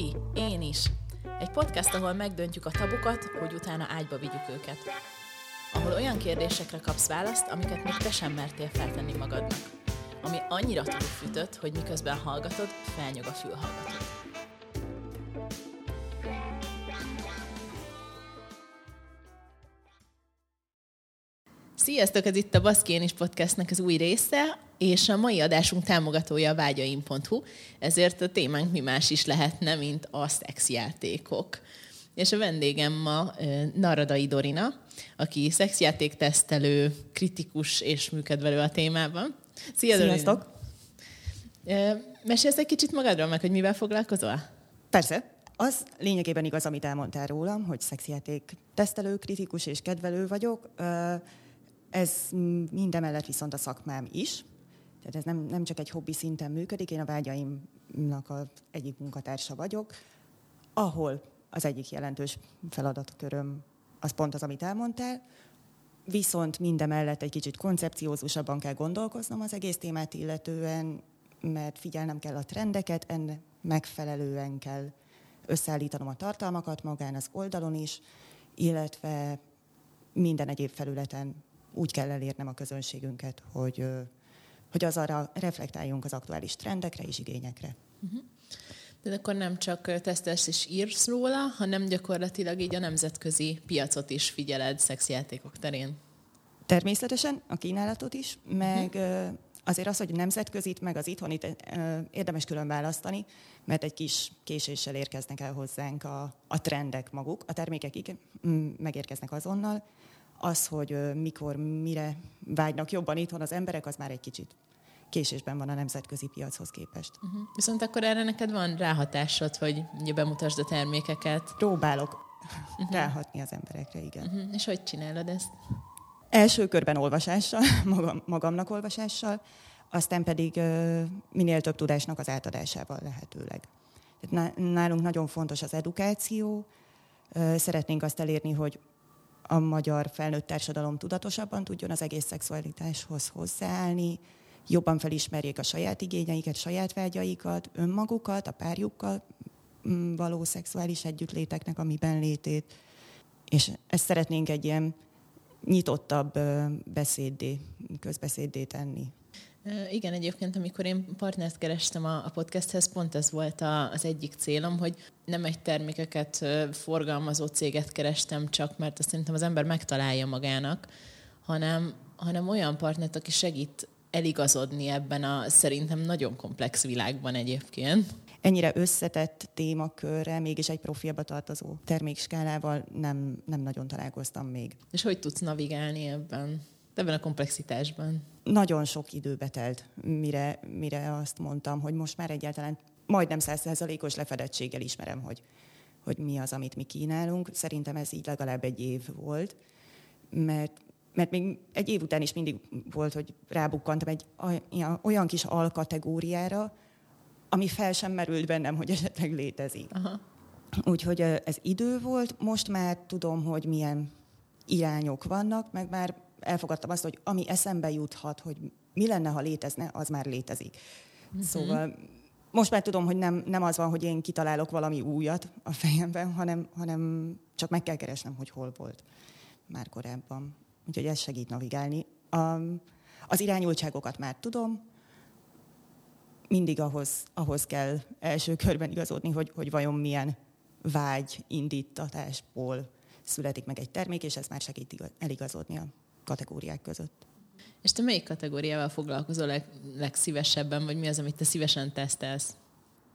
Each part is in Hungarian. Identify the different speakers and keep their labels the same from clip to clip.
Speaker 1: Ki? Én is. Egy podcast, ahol megdöntjük a tabukat, hogy utána ágyba vigyük őket. Ahol olyan kérdésekre kapsz választ, amiket még te sem mertél feltenni magadnak. Ami annyira túlfűtött, hogy miközben hallgatod, felnyog a fülhallgatód. Sziasztok, ez itt a Baszkén is podcastnek az új része, és a mai adásunk támogatója a vágyaim.hu, ezért a témánk mi más is lehetne, mint a szexjátékok. És a vendégem ma Naradai Dorina, aki szexjátéktesztelő, kritikus és működvelő a témában.
Speaker 2: Szia, Sziasztok!
Speaker 1: Dorina! Mesélsz egy kicsit magadról meg, hogy mivel foglalkozol?
Speaker 2: Persze. Az lényegében igaz, amit elmondtál rólam, hogy szexjáték tesztelő, kritikus és kedvelő vagyok. Ez mindemellett viszont a szakmám is. Tehát ez nem, nem csak egy hobbi szinten működik, én a vágyaimnak az egyik munkatársa vagyok, ahol az egyik jelentős feladatköröm az pont az, amit elmondtál, viszont mindemellett egy kicsit koncepciózusabban kell gondolkoznom az egész témát illetően, mert figyelnem kell a trendeket, ennek megfelelően kell összeállítanom a tartalmakat magán az oldalon is, illetve minden egyéb felületen úgy kell elérnem a közönségünket, hogy, hogy az arra reflektáljunk az aktuális trendekre és igényekre. Uh-huh.
Speaker 1: De akkor nem csak tesztelsz és írsz róla, hanem gyakorlatilag így a nemzetközi piacot is figyeled szexjátékok terén.
Speaker 2: Természetesen a kínálatot is, meg uh-huh. azért az, hogy nemzetközit, meg az itthonit érdemes külön választani, mert egy kis késéssel érkeznek el hozzánk a, a trendek maguk. A termékek igen, megérkeznek azonnal, az, hogy mikor, mire vágynak jobban itthon az emberek, az már egy kicsit késésben van a nemzetközi piachoz képest.
Speaker 1: Uh-huh. Viszont akkor erre neked van ráhatásod, hogy ugye bemutasd a termékeket?
Speaker 2: Próbálok uh-huh. ráhatni az emberekre, igen.
Speaker 1: Uh-huh. És hogy csinálod ezt?
Speaker 2: Első körben olvasással, magam, magamnak olvasással, aztán pedig uh, minél több tudásnak az átadásával lehetőleg. Tehát nálunk nagyon fontos az edukáció, uh, szeretnénk azt elérni, hogy a magyar felnőtt társadalom tudatosabban tudjon az egész szexualitáshoz hozzáállni, jobban felismerjék a saját igényeiket, saját vágyaikat, önmagukat, a párjukkal mm, való szexuális együttléteknek a miben létét. És ezt szeretnénk egy ilyen nyitottabb beszéddé, közbeszéddé tenni.
Speaker 1: Igen, egyébként, amikor én partnert kerestem a, a podcasthez, pont ez volt a, az egyik célom, hogy nem egy termékeket forgalmazó céget kerestem csak, mert azt szerintem az ember megtalálja magának, hanem, hanem olyan partnert, aki segít eligazodni ebben a szerintem nagyon komplex világban egyébként.
Speaker 2: Ennyire összetett témakörre, mégis egy profilba tartozó termékskálával nem, nem nagyon találkoztam még.
Speaker 1: És hogy tudsz navigálni ebben? Ebben a komplexitásban?
Speaker 2: Nagyon sok időbe telt, mire, mire azt mondtam, hogy most már egyáltalán majdnem százszerzalékos lefedettséggel ismerem, hogy, hogy mi az, amit mi kínálunk. Szerintem ez így legalább egy év volt, mert, mert még egy év után is mindig volt, hogy rábukkantam egy olyan kis alkategóriára, ami fel sem merült bennem, hogy esetleg létezik. Aha. Úgyhogy ez idő volt, most már tudom, hogy milyen irányok vannak, meg már elfogadtam azt, hogy ami eszembe juthat, hogy mi lenne, ha létezne, az már létezik. Uh-huh. Szóval most már tudom, hogy nem, nem az van, hogy én kitalálok valami újat a fejemben, hanem, hanem csak meg kell keresnem, hogy hol volt már korábban. Úgyhogy ez segít navigálni. A, az irányultságokat már tudom, mindig ahhoz, ahhoz kell első körben igazodni, hogy, hogy vajon milyen vágy indítatásból születik meg egy termék, és ez már segít eligazodni a kategóriák között.
Speaker 1: És te melyik kategóriával foglalkozol leg, legszívesebben, vagy mi az, amit te szívesen tesztelsz?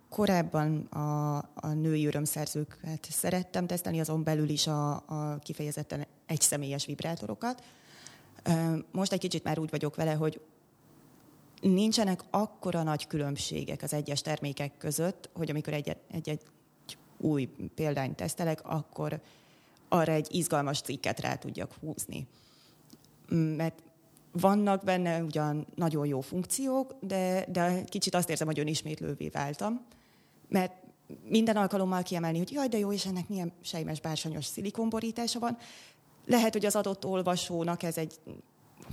Speaker 2: Korábban a, a női örömszerzőket szerettem tesztelni, azon belül is a, a kifejezetten egyszemélyes vibrátorokat. Most egy kicsit már úgy vagyok vele, hogy nincsenek akkora nagy különbségek az egyes termékek között, hogy amikor egy, egy, egy új példányt tesztelek, akkor arra egy izgalmas cikket rá tudjak húzni mert vannak benne ugyan nagyon jó funkciók, de, de kicsit azt érzem, hogy önismétlővé váltam, mert minden alkalommal kiemelni, hogy jaj, de jó, és ennek milyen sejmes bársonyos szilikonborítása van. Lehet, hogy az adott olvasónak ez egy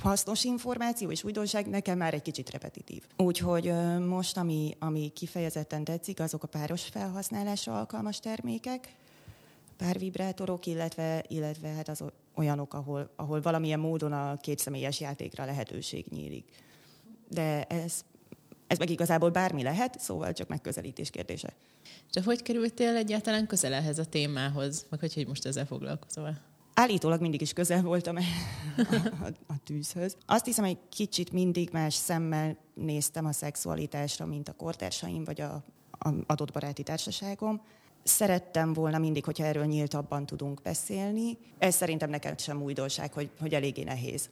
Speaker 2: hasznos információ és újdonság, nekem már egy kicsit repetitív. Úgyhogy most, ami, ami kifejezetten tetszik, azok a páros felhasználásra alkalmas termékek, párvibrátorok, illetve, illetve hát az olyanok, ahol, ahol valamilyen módon a kétszemélyes játékra lehetőség nyílik. De ez, ez meg igazából bármi lehet, szóval csak megközelítés kérdése.
Speaker 1: De hogy kerültél egyáltalán közel ehhez a témához, meg hogy, hogy most ezzel foglalkozol?
Speaker 2: Állítólag mindig is közel voltam a, a, a tűzhöz. Azt hiszem, hogy kicsit mindig más szemmel néztem a szexualitásra, mint a kortársaim vagy a, a adott baráti társaságom. Szerettem volna mindig, hogyha erről nyíltabban tudunk beszélni. Ez szerintem nekem sem újdonság, hogy, hogy eléggé nehéz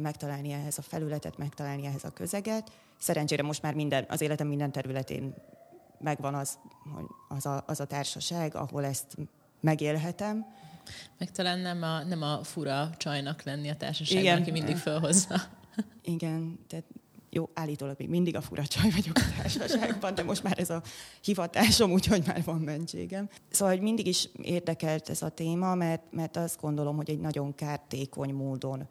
Speaker 2: megtalálni ehhez a felületet, megtalálni ehhez a közeget. Szerencsére most már minden, az életem minden területén megvan az, hogy az a, az a társaság, ahol ezt megélhetem.
Speaker 1: Meg talán nem a, nem a fura csajnak lenni a társaságban, Igen. aki mindig felhozza.
Speaker 2: Igen, tehát jó, állítólag még mindig a fura csaj vagyok a társaságban, de most már ez a hivatásom, úgyhogy már van mentségem. Szóval hogy mindig is érdekelt ez a téma, mert, mert azt gondolom, hogy egy nagyon kártékony módon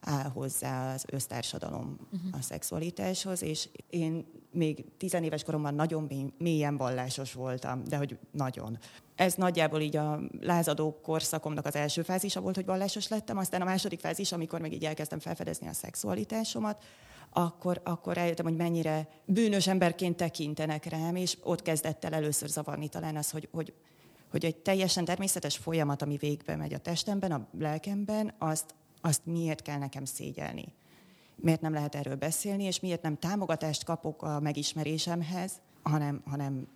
Speaker 2: áll hozzá az össztársadalom uh-huh. a szexualitáshoz, és én még tizenéves koromban nagyon mélyen vallásos voltam, de hogy nagyon. Ez nagyjából így a lázadó korszakomnak az első fázisa volt, hogy vallásos lettem, aztán a második fázis, amikor meg így elkezdtem felfedezni a szexualitásomat, akkor, akkor rájöttem, hogy mennyire bűnös emberként tekintenek rám, és ott kezdett el először zavarni talán az, hogy, hogy, hogy egy teljesen természetes folyamat, ami végbe megy a testemben, a lelkemben, azt, azt miért kell nekem szégyelni? Miért nem lehet erről beszélni, és miért nem támogatást kapok a megismerésemhez, hanem, hanem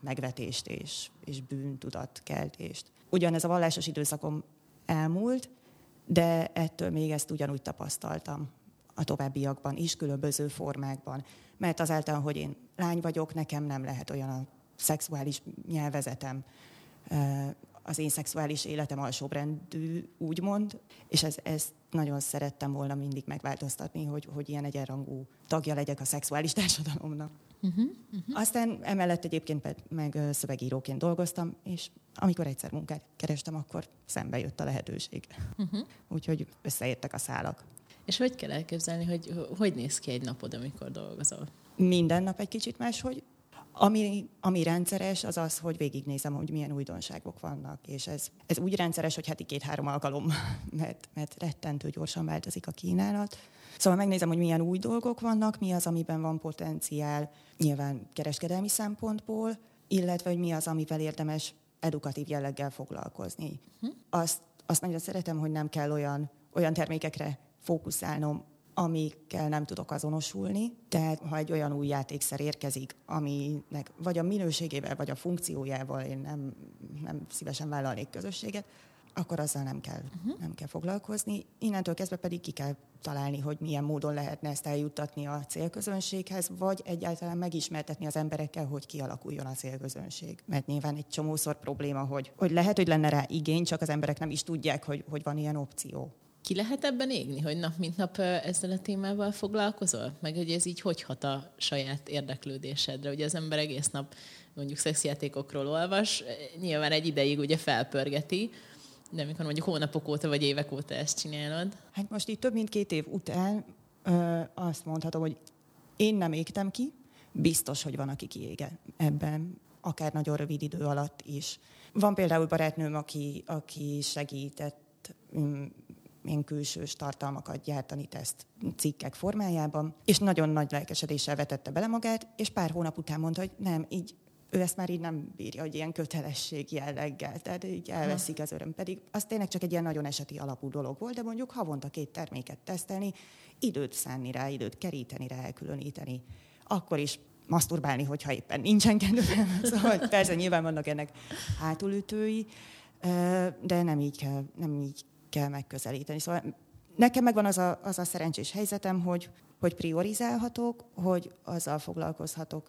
Speaker 2: megvetést és, és bűntudatkeltést. Ugyanez a vallásos időszakom elmúlt, de ettől még ezt ugyanúgy tapasztaltam a továbbiakban is, különböző formákban. Mert azáltal, hogy én lány vagyok, nekem nem lehet olyan a szexuális nyelvezetem, az én szexuális életem alsóbrendű, úgymond, és ez, ezt nagyon szerettem volna mindig megváltoztatni, hogy, hogy ilyen egyenrangú tagja legyek a szexuális társadalomnak. Uh-huh, uh-huh. Aztán emellett egyébként meg szövegíróként dolgoztam, és amikor egyszer munkát kerestem, akkor szembe jött a lehetőség. Uh-huh. Úgyhogy összeértek a szálak.
Speaker 1: És hogy kell elképzelni, hogy hogy néz ki egy napod, amikor dolgozol?
Speaker 2: Minden nap egy kicsit máshogy. Ami, ami rendszeres, az az, hogy végignézem, hogy milyen újdonságok vannak, és ez, ez úgy rendszeres, hogy heti két-három alkalom, mert, mert rettentő gyorsan változik a kínálat. Szóval megnézem, hogy milyen új dolgok vannak, mi az, amiben van potenciál, nyilván kereskedelmi szempontból, illetve hogy mi az, amivel érdemes edukatív jelleggel foglalkozni. Hm? Azt, azt nagyon szeretem, hogy nem kell olyan, olyan termékekre fókuszálnom, amikkel nem tudok azonosulni. Tehát ha egy olyan új játékszer érkezik, aminek vagy a minőségével, vagy a funkciójával én nem, nem szívesen vállalnék közösséget, akkor azzal nem kell, uh-huh. nem kell foglalkozni. Innentől kezdve pedig ki kell találni, hogy milyen módon lehetne ezt eljuttatni a célközönséghez, vagy egyáltalán megismertetni az emberekkel, hogy kialakuljon a célközönség. Mert nyilván egy csomószor probléma, hogy, hogy lehet, hogy lenne rá igény, csak az emberek nem is tudják, hogy, hogy van ilyen opció
Speaker 1: ki lehet ebben égni, hogy nap mint nap ezzel a témával foglalkozol? Meg hogy ez így hogy hat a saját érdeklődésedre? Ugye az ember egész nap mondjuk szexjátékokról olvas, nyilván egy ideig ugye felpörgeti, de amikor mondjuk hónapok óta vagy évek óta ezt csinálod?
Speaker 2: Hát most itt több mint két év után ö, azt mondhatom, hogy én nem égtem ki, biztos, hogy van, aki kiége ebben, akár nagyon rövid idő alatt is. Van például barátnőm, aki, aki segített mm, ilyen külsős tartalmakat gyártani teszt cikkek formájában, és nagyon nagy lelkesedéssel vetette bele magát, és pár hónap után mondta, hogy nem, így ő ezt már így nem bírja, hogy ilyen kötelesség jelleggel, tehát így elveszik az öröm. Pedig az tényleg csak egy ilyen nagyon eseti alapú dolog volt, de mondjuk havonta két terméket tesztelni, időt szánni rá, időt keríteni rá, elkülöníteni, akkor is maszturbálni, hogyha éppen nincsen kedvem. Szóval persze nyilván vannak ennek hátulütői, de nem így kell, nem így kell megközelíteni. Szóval nekem megvan az a, az a szerencsés helyzetem, hogy, hogy priorizálhatok, hogy azzal foglalkozhatok,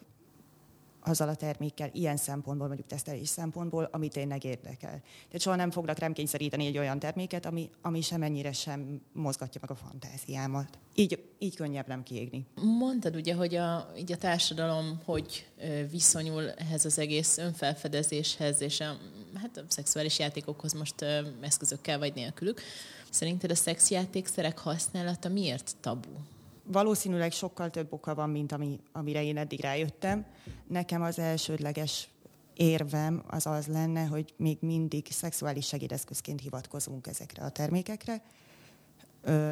Speaker 2: azzal a termékkel ilyen szempontból, mondjuk tesztelés szempontból, amit tényleg érdekel. Tehát soha nem fognak rám kényszeríteni egy olyan terméket, ami, ami semennyire sem mozgatja meg a fantáziámat. Így, így könnyebb nem kiégni.
Speaker 1: Mondtad ugye, hogy a, így a társadalom hogy viszonyul ehhez az egész önfelfedezéshez, és a, hát a szexuális játékokhoz most eszközökkel vagy nélkülük. Szerinted a szexjátékszerek használata miért tabu?
Speaker 2: Valószínűleg sokkal több oka van, mint ami, amire én eddig rájöttem. Nekem az elsődleges érvem az az lenne, hogy még mindig szexuális segédeszközként hivatkozunk ezekre a termékekre.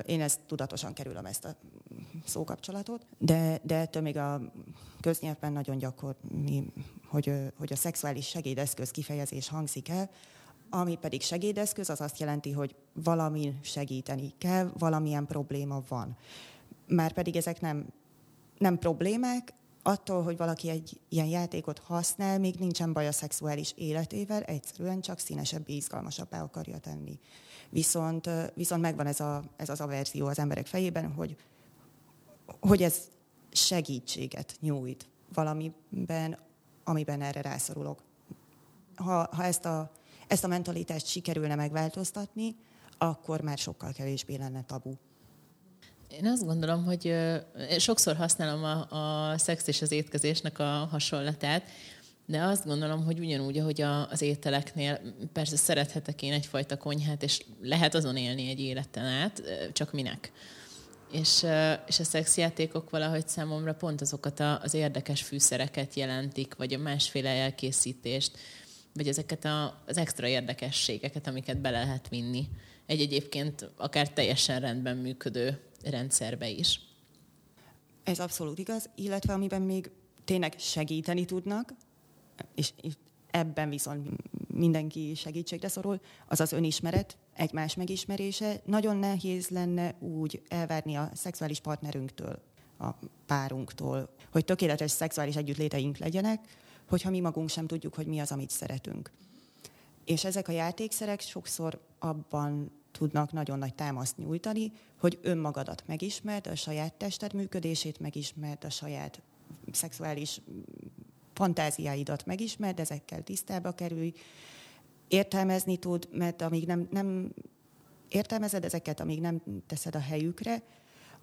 Speaker 2: Én ezt tudatosan kerülöm ezt a szókapcsolatot, de, de ettől még a köznyelvben nagyon gyakor, hogy, hogy a szexuális segédeszköz kifejezés hangzik el, ami pedig segédeszköz, az azt jelenti, hogy valami segíteni kell, valamilyen probléma van. Már pedig ezek nem, nem problémák, attól, hogy valaki egy ilyen játékot használ, még nincsen baj a szexuális életével, egyszerűen csak színesebb, izgalmasabbá akarja tenni. Viszont, viszont megvan ez, a, ez az averzió az emberek fejében, hogy, hogy ez segítséget nyújt valamiben, amiben erre rászorulok. Ha, ha ezt, a, ezt a mentalitást sikerülne megváltoztatni, akkor már sokkal kevésbé lenne tabu.
Speaker 1: Én azt gondolom, hogy sokszor használom a, a szex és az étkezésnek a hasonlatát, de azt gondolom, hogy ugyanúgy, ahogy a, az ételeknél, persze szerethetek én egyfajta konyhát, és lehet azon élni egy életen át, csak minek. És, és a szexjátékok valahogy számomra pont azokat az érdekes fűszereket jelentik, vagy a másféle elkészítést, vagy ezeket a, az extra érdekességeket, amiket bele lehet vinni egy egyébként akár teljesen rendben működő rendszerbe is.
Speaker 2: Ez abszolút igaz, illetve amiben még tényleg segíteni tudnak, és ebben viszont mindenki segítségre szorul, az az önismeret, egymás megismerése. Nagyon nehéz lenne úgy elvárni a szexuális partnerünktől, a párunktól, hogy tökéletes szexuális együttléteink legyenek, hogyha mi magunk sem tudjuk, hogy mi az, amit szeretünk. És ezek a játékszerek sokszor abban tudnak nagyon nagy támaszt nyújtani, hogy önmagadat megismerd, a saját tested működését megismerd, a saját szexuális fantáziáidat megismerd, ezekkel tisztába kerülj, értelmezni tud, mert amíg nem, nem értelmezed ezeket, amíg nem teszed a helyükre,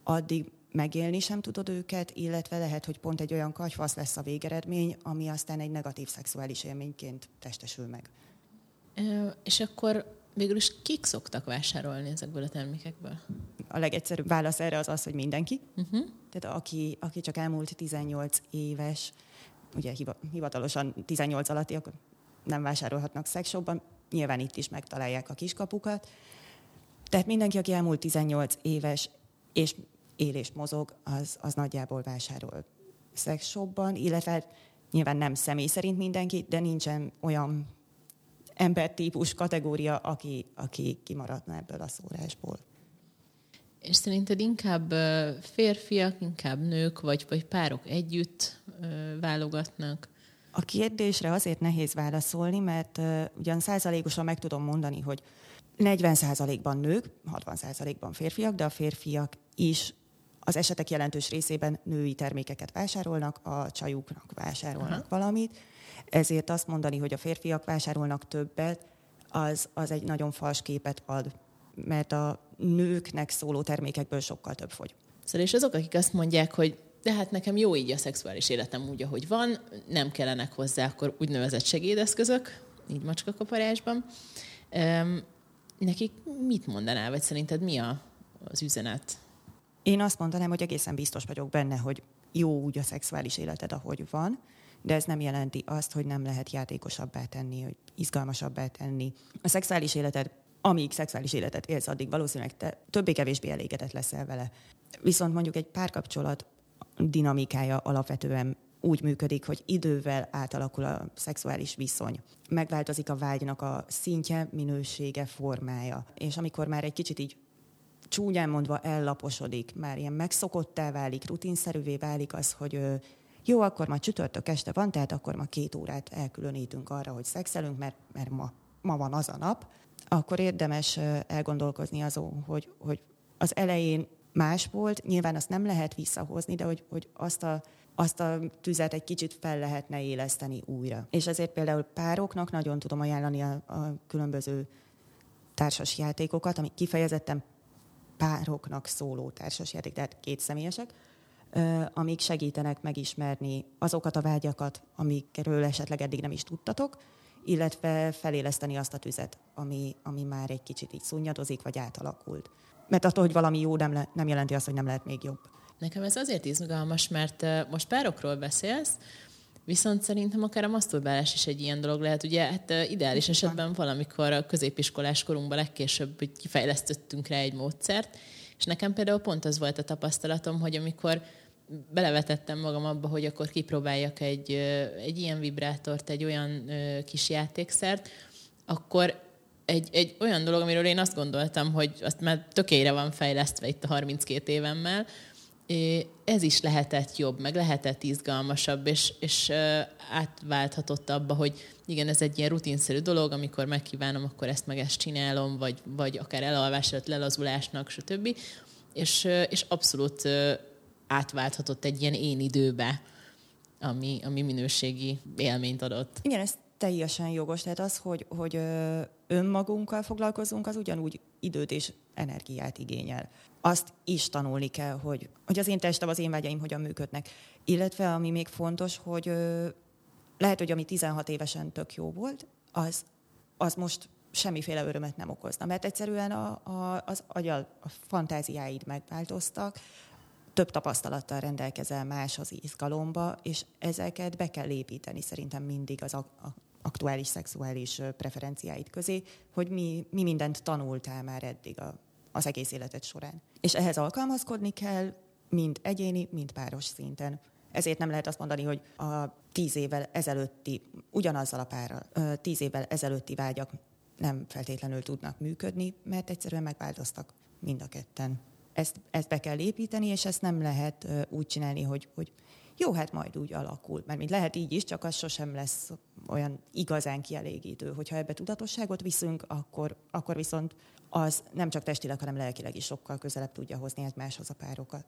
Speaker 2: addig megélni sem tudod őket, illetve lehet, hogy pont egy olyan kagyfasz lesz a végeredmény, ami aztán egy negatív szexuális élményként testesül meg.
Speaker 1: És akkor végül is kik szoktak vásárolni ezekből a termékekből?
Speaker 2: A legegyszerűbb válasz erre az az, hogy mindenki. Uh-huh. Tehát aki, aki csak elmúlt 18 éves, ugye hivatalosan 18 alatti, akkor nem vásárolhatnak szexshopban, nyilván itt is megtalálják a kiskapukat. Tehát mindenki, aki elmúlt 18 éves, és él és mozog, az, az nagyjából vásárol szexshopban, illetve nyilván nem személy szerint mindenki, de nincsen olyan embertípus kategória, aki, aki kimaradna ebből a szórásból.
Speaker 1: És szerinted inkább férfiak, inkább nők, vagy, vagy párok együtt válogatnak?
Speaker 2: A kérdésre azért nehéz válaszolni, mert ugyan százalékosan meg tudom mondani, hogy 40 százalékban nők, 60 százalékban férfiak, de a férfiak is az esetek jelentős részében női termékeket vásárolnak, a csajuknak vásárolnak Aha. valamit. Ezért azt mondani, hogy a férfiak vásárolnak többet, az, az egy nagyon fals képet ad, mert a nőknek szóló termékekből sokkal több fogy.
Speaker 1: Szóval és azok, akik azt mondják, hogy de hát nekem jó így a szexuális életem úgy, ahogy van, nem kellenek hozzá akkor úgynevezett segédeszközök, így macskakaparásban. Nekik mit mondanál, vagy szerinted mi a, az üzenet?
Speaker 2: Én azt mondanám, hogy egészen biztos vagyok benne, hogy jó úgy a szexuális életed, ahogy van, de ez nem jelenti azt, hogy nem lehet játékosabbá tenni, hogy izgalmasabbá tenni. A szexuális életed, amíg szexuális életet élsz, addig valószínűleg te többé-kevésbé elégedett leszel vele. Viszont mondjuk egy párkapcsolat dinamikája alapvetően úgy működik, hogy idővel átalakul a szexuális viszony. Megváltozik a vágynak a szintje, minősége, formája. És amikor már egy kicsit így csúnyán mondva ellaposodik, már ilyen megszokottá válik, rutinszerűvé válik az, hogy jó, akkor ma csütörtök este van, tehát akkor ma két órát elkülönítünk arra, hogy szexelünk, mert, mert ma, ma van az a nap, akkor érdemes elgondolkozni azon, hogy, hogy az elején más volt, nyilván azt nem lehet visszahozni, de hogy, hogy azt a azt a tüzet egy kicsit fel lehetne éleszteni újra. És ezért például pároknak nagyon tudom ajánlani a, a különböző társas játékokat, amik kifejezetten pároknak szóló társasjáték, tehát két személyesek, amik segítenek megismerni azokat a vágyakat, amikről esetleg eddig nem is tudtatok, illetve feléleszteni azt a tüzet, ami, ami már egy kicsit így szunnyadozik, vagy átalakult. Mert attól, hogy valami jó nem, le, nem jelenti azt, hogy nem lehet még jobb.
Speaker 1: Nekem ez azért izgalmas, mert most párokról beszélsz, Viszont szerintem akár a maszturbálás is egy ilyen dolog lehet. Ugye hát ideális esetben valamikor a középiskolás korunkban legkésőbb hogy kifejlesztettünk rá egy módszert, és nekem például pont az volt a tapasztalatom, hogy amikor belevetettem magam abba, hogy akkor kipróbáljak egy, egy ilyen vibrátort, egy olyan kis játékszert, akkor egy, egy olyan dolog, amiről én azt gondoltam, hogy azt már tökére van fejlesztve itt a 32 évemmel, ez is lehetett jobb, meg lehetett izgalmasabb, és, és átválthatott abba, hogy igen, ez egy ilyen rutinszerű dolog, amikor megkívánom, akkor ezt meg ezt csinálom, vagy, vagy akár elalvás előtt lelazulásnak, stb. És, és abszolút átválthatott egy ilyen én időbe, ami, ami minőségi élményt adott.
Speaker 2: Igen, ez teljesen jogos. Tehát az, hogy, hogy önmagunkkal foglalkozunk, az ugyanúgy időt és energiát igényel. Azt is tanulni kell, hogy, hogy az én testem, az én vágyaim hogyan működnek. Illetve ami még fontos, hogy lehet, hogy ami 16 évesen tök jó volt, az, az most semmiféle örömet nem okozna, mert egyszerűen a, a, az agyal, a fantáziáid megváltoztak, több tapasztalattal rendelkezel más az izgalomba, és ezeket be kell építeni szerintem mindig az a, a aktuális szexuális preferenciáid közé, hogy mi, mi mindent tanultál már eddig a, az egész életed során. És ehhez alkalmazkodni kell, mind egyéni, mind páros szinten. Ezért nem lehet azt mondani, hogy a tíz évvel ezelőtti, ugyanazzal a párral, tíz évvel ezelőtti vágyak nem feltétlenül tudnak működni, mert egyszerűen megváltoztak mind a ketten. Ezt, ezt be kell építeni, és ezt nem lehet úgy csinálni, hogy, hogy jó, hát majd úgy alakul. Mert mint lehet így is, csak az sosem lesz olyan igazán kielégítő. Hogyha ebbe tudatosságot viszünk, akkor, akkor viszont az nem csak testileg, hanem lelkileg is sokkal közelebb tudja hozni egymáshoz a párokat.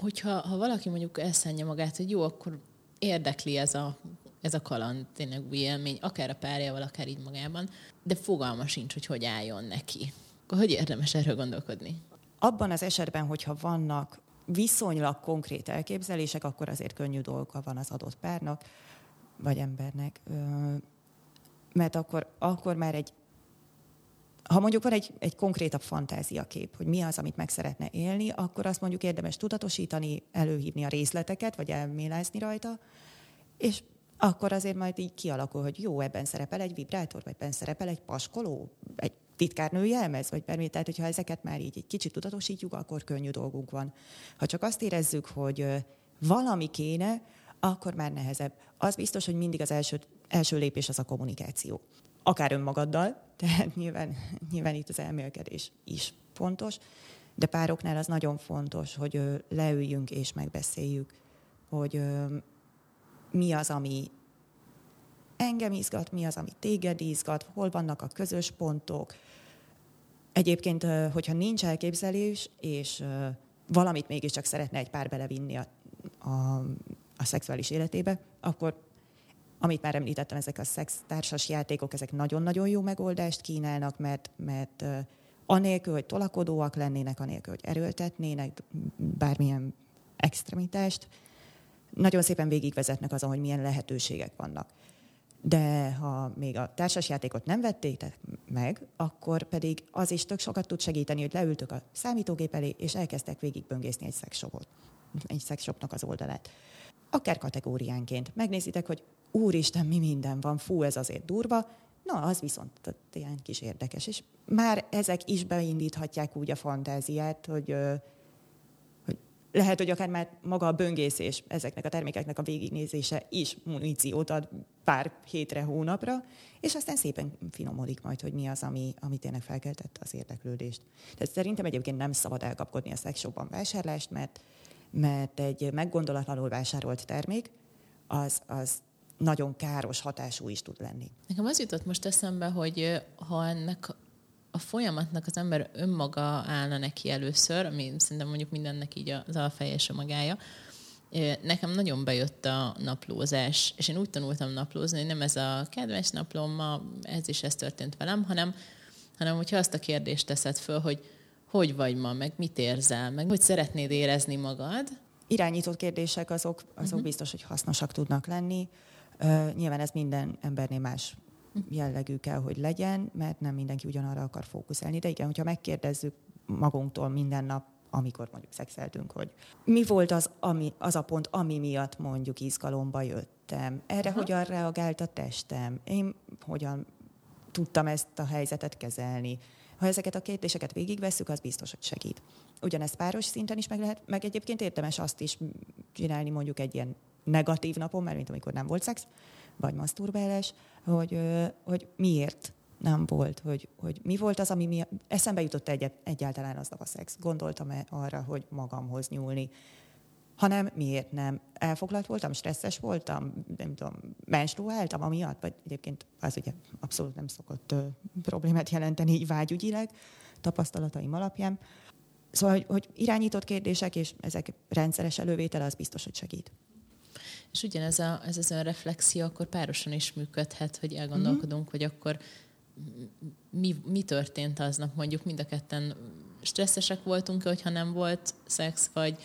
Speaker 1: Hogyha ha valaki mondjuk elszánja magát, hogy jó, akkor érdekli ez a, ez a kaland, tényleg új élmény, akár a párjával, akár így magában, de fogalma sincs, hogy hogy álljon neki. Akkor hogy érdemes erről gondolkodni?
Speaker 2: Abban az esetben, hogyha vannak viszonylag konkrét elképzelések, akkor azért könnyű dolga van az adott párnak, vagy embernek. Mert akkor, akkor már egy ha mondjuk van egy, egy konkrétabb fantáziakép, hogy mi az, amit meg szeretne élni, akkor azt mondjuk érdemes tudatosítani, előhívni a részleteket, vagy elmélázni rajta, és akkor azért majd így kialakul, hogy jó, ebben szerepel egy vibrátor, vagy ebben szerepel egy paskoló, egy titkárnő jelmez, vagy bármi. Tehát, hogyha ezeket már így egy kicsit tudatosítjuk, akkor könnyű dolgunk van. Ha csak azt érezzük, hogy valami kéne, akkor már nehezebb. Az biztos, hogy mindig az első, első lépés az a kommunikáció. Akár önmagaddal, tehát nyilván, nyilván itt az elmélkedés is fontos, de pároknál az nagyon fontos, hogy leüljünk és megbeszéljük, hogy mi az, ami engem izgat, mi az, ami téged izgat, hol vannak a közös pontok. Egyébként, hogyha nincs elképzelés, és valamit mégiscsak szeretne egy pár belevinni a, a, a szexuális életébe, akkor amit már említettem, ezek a szex társas játékok, ezek nagyon-nagyon jó megoldást kínálnak, mert, mert anélkül, hogy tolakodóak lennének, anélkül, hogy erőltetnének bármilyen extremitást, nagyon szépen végigvezetnek azon, hogy milyen lehetőségek vannak. De ha még a társasjátékot nem vették meg, akkor pedig az is tök sokat tud segíteni, hogy leültök a számítógép elé, és elkezdtek végigböngészni egy szexshopot, egy szexshopnak az oldalát. Akár kategóriánként. Megnézitek, hogy úristen, mi minden van, fú, ez azért durva, na, az viszont ilyen kis érdekes. És már ezek is beindíthatják úgy a fantáziát, hogy lehet, hogy akár már maga a böngészés ezeknek a termékeknek a végignézése is muníciót ad pár hétre, hónapra, és aztán szépen finomodik majd, hogy mi az, ami, ami tényleg felkeltette az érdeklődést. Tehát szerintem egyébként nem szabad elkapkodni a szexshopban vásárlást, mert, mert egy meggondolatlanul vásárolt termék, az, az nagyon káros hatású is tud lenni.
Speaker 1: Nekem az jutott most eszembe, hogy ha ennek a folyamatnak az ember önmaga állna neki először, ami szerintem mondjuk mindennek így az alfeje és a magája, nekem nagyon bejött a naplózás, és én úgy tanultam naplózni, hogy nem ez a kedves naplóm, ma ez is ez történt velem, hanem, hanem hogyha azt a kérdést teszed föl, hogy hogy vagy ma, meg mit érzel, meg hogy szeretnéd érezni magad.
Speaker 2: Irányított kérdések azok, azok uh-huh. biztos, hogy hasznosak tudnak lenni. Uh, nyilván ez minden embernél más jellegű kell, hogy legyen, mert nem mindenki ugyanarra akar fókuszálni. De igen, hogyha megkérdezzük magunktól minden nap, amikor mondjuk szexeltünk, hogy mi volt az, ami, az a pont, ami miatt mondjuk izgalomba jöttem, erre Aha. hogyan reagált a testem, én hogyan tudtam ezt a helyzetet kezelni. Ha ezeket a kérdéseket végigvesszük, az biztos, hogy segít. Ugyanezt páros szinten is meg lehet, meg egyébként érdemes azt is csinálni mondjuk egy ilyen negatív napon, mert mint amikor nem volt szex, vagy maszturbálás, hogy, hogy miért nem volt, hogy, hogy mi volt az, ami mi, eszembe jutott egyet, egyáltalán az a szex. Gondoltam-e arra, hogy magamhoz nyúlni, hanem miért nem. Elfoglalt voltam, stresszes voltam, nem tudom, menstruáltam amiatt, vagy egyébként az ugye abszolút nem szokott ö, problémát jelenteni így vágyügyileg, tapasztalataim alapján. Szóval, hogy, hogy irányított kérdések, és ezek rendszeres elővétel, az biztos, hogy segít.
Speaker 1: És ugyanez a, ez az önreflexió akkor párosan is működhet, hogy elgondolkodunk, mm-hmm. hogy akkor mi, mi történt aznap, mondjuk mind a ketten stresszesek voltunk, hogyha nem volt szex, vagy,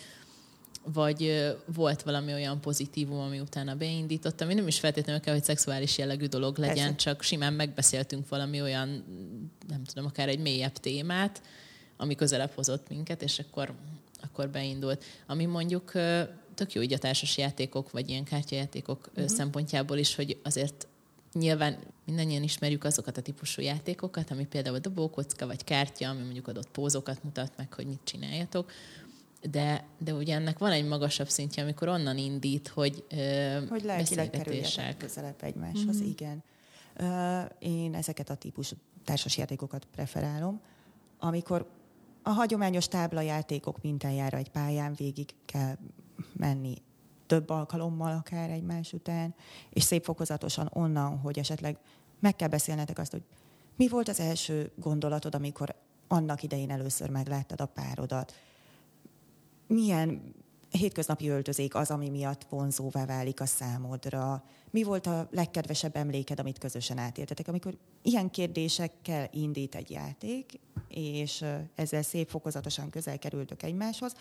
Speaker 1: vagy volt valami olyan pozitívum, ami utána beindított, ami nem is feltétlenül kell, hogy szexuális jellegű dolog legyen, Persze. csak simán megbeszéltünk valami olyan, nem tudom, akár egy mélyebb témát, ami közelebb hozott minket, és akkor, akkor beindult. Ami mondjuk tök jó így a társas játékok, vagy ilyen kártyajátékok uh-huh. szempontjából is, hogy azért nyilván mindannyian ismerjük azokat a típusú játékokat, ami például dobókocka vagy kártya, ami mondjuk adott pózokat mutat meg, hogy mit csináljatok, de, de ugye ennek van egy magasabb szintje, amikor onnan indít, hogy
Speaker 2: Hogy lelkileg kerüljetek közelebb egymáshoz, mm-hmm. igen. Uh, én ezeket a típusú társasjátékokat preferálom, amikor a hagyományos táblajátékok mintájára egy pályán végig kell menni több alkalommal akár egymás után, és szép fokozatosan onnan, hogy esetleg meg kell beszélnetek azt, hogy mi volt az első gondolatod, amikor annak idején először megláttad a párodat, milyen hétköznapi öltözék az, ami miatt vonzóvá válik a számodra? Mi volt a legkedvesebb emléked, amit közösen átéltetek? Amikor ilyen kérdésekkel indít egy játék, és ezzel szép fokozatosan közel kerültök egymáshoz,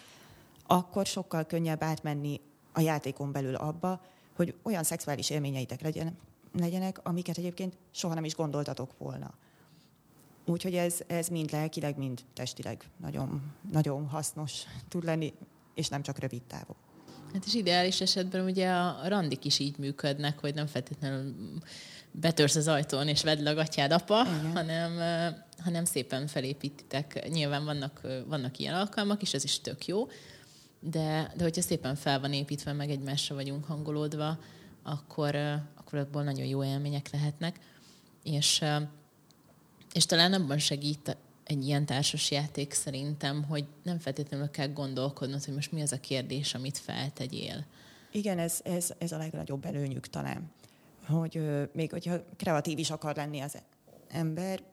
Speaker 2: akkor sokkal könnyebb átmenni a játékon belül abba, hogy olyan szexuális élményeitek legyen, legyenek, amiket egyébként soha nem is gondoltatok volna. Úgyhogy ez, ez mind lelkileg, mind testileg nagyon, nagyon hasznos tud lenni, és nem csak rövid távú.
Speaker 1: Hát és ideális esetben ugye a randik is így működnek, hogy nem feltétlenül betörsz az ajtón és vedd le a gatyád apa, hanem, hanem szépen felépítitek. Nyilván vannak, vannak ilyen alkalmak is, ez is tök jó, de, de hogyha szépen fel van építve, meg egymásra vagyunk hangolódva, akkor, akkor abból nagyon jó élmények lehetnek. És, és talán abban segít egy ilyen társas játék szerintem, hogy nem feltétlenül kell gondolkodnod, hogy most mi az a kérdés, amit feltegyél.
Speaker 2: Igen, ez, ez, ez a legnagyobb előnyük talán. Hogy ö, még hogyha kreatív is akar lenni az ember,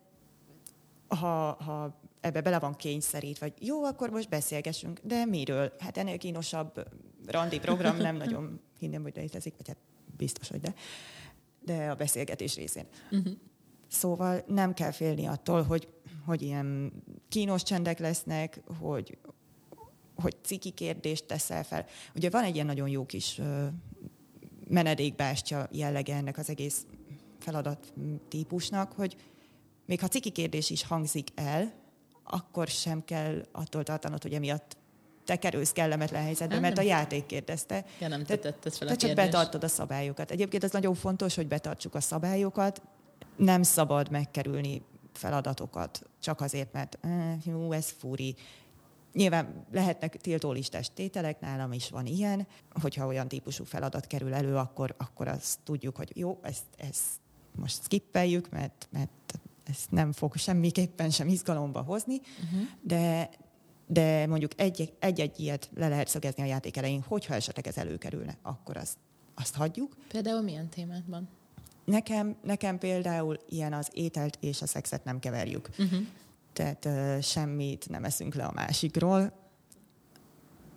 Speaker 2: ha, ha ebbe bele van kényszerít, vagy jó, akkor most beszélgessünk, de miről? Hát ennél kínosabb randi program nem nagyon hinném, hogy létezik, vagy hát biztos, hogy de, de a beszélgetés részén. Uh-huh. Szóval nem kell félni attól, hogy, hogy ilyen kínos csendek lesznek, hogy, hogy ciki kérdést teszel fel. Ugye van egy ilyen nagyon jó kis menedékbástya jellege ennek az egész feladat típusnak, hogy még ha ciki kérdés is hangzik el, akkor sem kell attól tartanod, hogy emiatt te kerülsz kellemetlen helyzetbe, mert a játék kérdezte.
Speaker 1: Ja, nem te,
Speaker 2: a te csak betartod a szabályokat. Egyébként ez nagyon fontos, hogy betartsuk a szabályokat. Nem szabad megkerülni feladatokat, csak azért, mert jó, ez furi. Nyilván lehetnek tiltólistás tételek, nálam is van ilyen, hogyha olyan típusú feladat kerül elő, akkor, akkor azt tudjuk, hogy jó, ezt, ezt most skippeljük, mert, mert ezt nem fog semmiképpen sem izgalomba hozni, uh-huh. de, de mondjuk egy-egy ilyet le lehet szögezni a játék elején, hogyha esetleg ez előkerülne, akkor azt, azt hagyjuk.
Speaker 1: Például milyen témákban?
Speaker 2: Nekem, nekem például ilyen az ételt és a szexet nem keverjük. Uh-huh. Tehát uh, semmit nem eszünk le a másikról.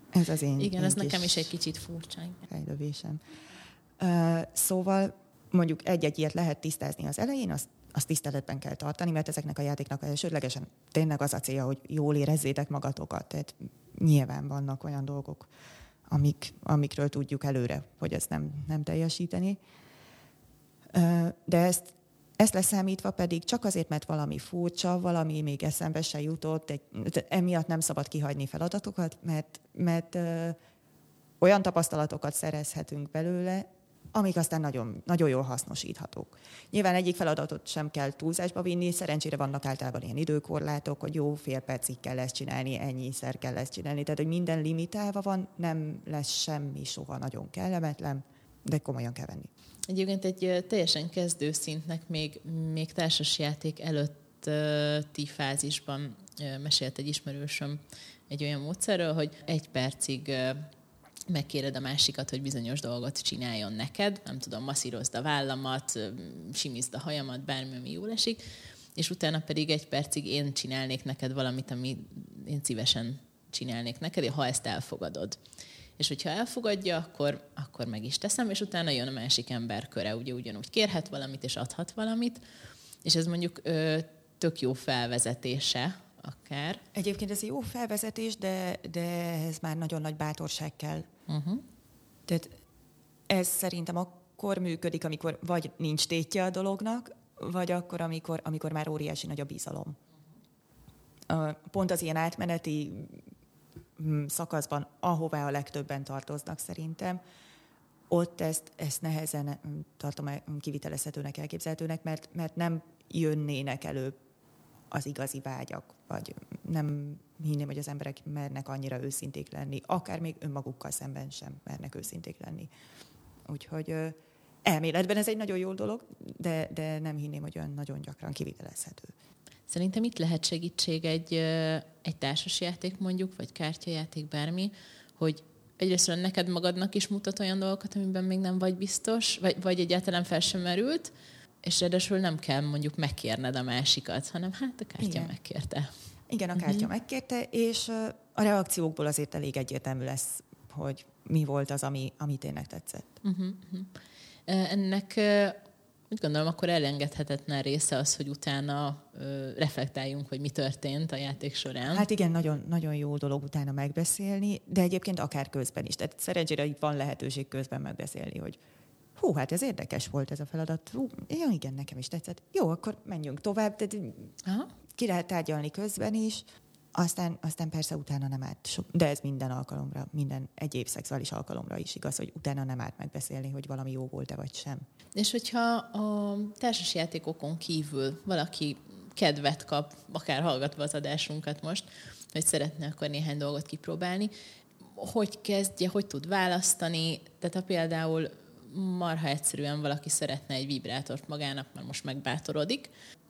Speaker 2: Ez az én
Speaker 1: Igen, én ez nekem is egy kicsit furcsa.
Speaker 2: Fejlődésem. Uh, szóval mondjuk egy-egy ilyet lehet tisztázni az elején, azt azt tiszteletben kell tartani, mert ezeknek a játéknak elsődlegesen tényleg az a célja, hogy jól érezzétek magatokat. Tehát nyilván vannak olyan dolgok, amik, amikről tudjuk előre, hogy ezt nem, nem teljesíteni. De ezt ezt leszámítva pedig csak azért, mert valami furcsa, valami még eszembe se jutott, egy, emiatt nem szabad kihagyni feladatokat, mert, mert ö, olyan tapasztalatokat szerezhetünk belőle, amik aztán nagyon, nagyon jól hasznosíthatók. Nyilván egyik feladatot sem kell túlzásba vinni, szerencsére vannak általában ilyen időkorlátok, hogy jó, fél percig kell ezt csinálni, ennyiszer kell ezt csinálni, tehát hogy minden limitálva van, nem lesz semmi soha nagyon kellemetlen, de komolyan kell venni.
Speaker 1: Egyébként egy teljesen kezdő szintnek még, még társasjáték előtti fázisban mesélt egy ismerősöm egy olyan módszerről, hogy egy percig megkéred a másikat, hogy bizonyos dolgot csináljon neked, nem tudom, masszírozd a vállamat, simizd a hajamat, bármi, ami jól esik, és utána pedig egy percig én csinálnék neked valamit, ami én szívesen csinálnék neked, ha ezt elfogadod. És hogyha elfogadja, akkor, akkor meg is teszem, és utána jön a másik ember köre, ugye ugyanúgy kérhet valamit, és adhat valamit, és ez mondjuk ö, tök jó felvezetése akár.
Speaker 2: Egyébként ez jó felvezetés, de, de ez már nagyon nagy bátorság kell. Uh-huh. Tehát ez szerintem akkor működik, amikor vagy nincs tétje a dolognak, vagy akkor, amikor, amikor már óriási nagy a bizalom. Pont az ilyen átmeneti mm, szakaszban, ahová a legtöbben tartoznak szerintem, ott ezt, ezt nehezen tartom kivitelezhetőnek, elképzelhetőnek, mert, mert nem jönnének elő az igazi vágyak, vagy nem hinném, hogy az emberek mernek annyira őszinték lenni, akár még önmagukkal szemben sem mernek őszinték lenni. Úgyhogy elméletben ez egy nagyon jó dolog, de, de nem hinném, hogy olyan nagyon gyakran kivitelezhető.
Speaker 1: Szerintem itt lehet segítség egy, egy társasjáték mondjuk, vagy kártyajáték, bármi, hogy egyrészt neked magadnak is mutat olyan dolgokat, amiben még nem vagy biztos, vagy, vagy egyáltalán fel sem merült, és ráadásul nem kell mondjuk megkérned a másikat, hanem hát a kártya Igen. megkérte.
Speaker 2: Igen, a kártya uh-huh. megkérte, és a reakciókból azért elég egyértelmű lesz, hogy mi volt az, ami, ami tényleg tetszett. Uh-huh.
Speaker 1: Ennek úgy gondolom, akkor elengedhetetlen része az, hogy utána ö, reflektáljunk, hogy mi történt a játék során.
Speaker 2: Hát igen, nagyon, nagyon jó dolog utána megbeszélni, de egyébként akár közben is. Tehát szerencsére itt van lehetőség közben megbeszélni, hogy hú, hát ez érdekes volt ez a feladat. Hú, ja, igen, nekem is tetszett. Jó, akkor menjünk tovább. Tehát Aha. Ki lehet tárgyalni közben is, aztán, aztán persze utána nem árt, de ez minden alkalomra, minden egyéb szexuális alkalomra is igaz, hogy utána nem árt megbeszélni, hogy valami jó volt-e vagy sem.
Speaker 1: És hogyha a társasjátékokon kívül valaki kedvet kap, akár hallgatva az adásunkat most, hogy szeretne akkor néhány dolgot kipróbálni, hogy kezdje, hogy tud választani, tehát ha például marha egyszerűen valaki szeretne egy vibrátort magának, mert most megbátorodik,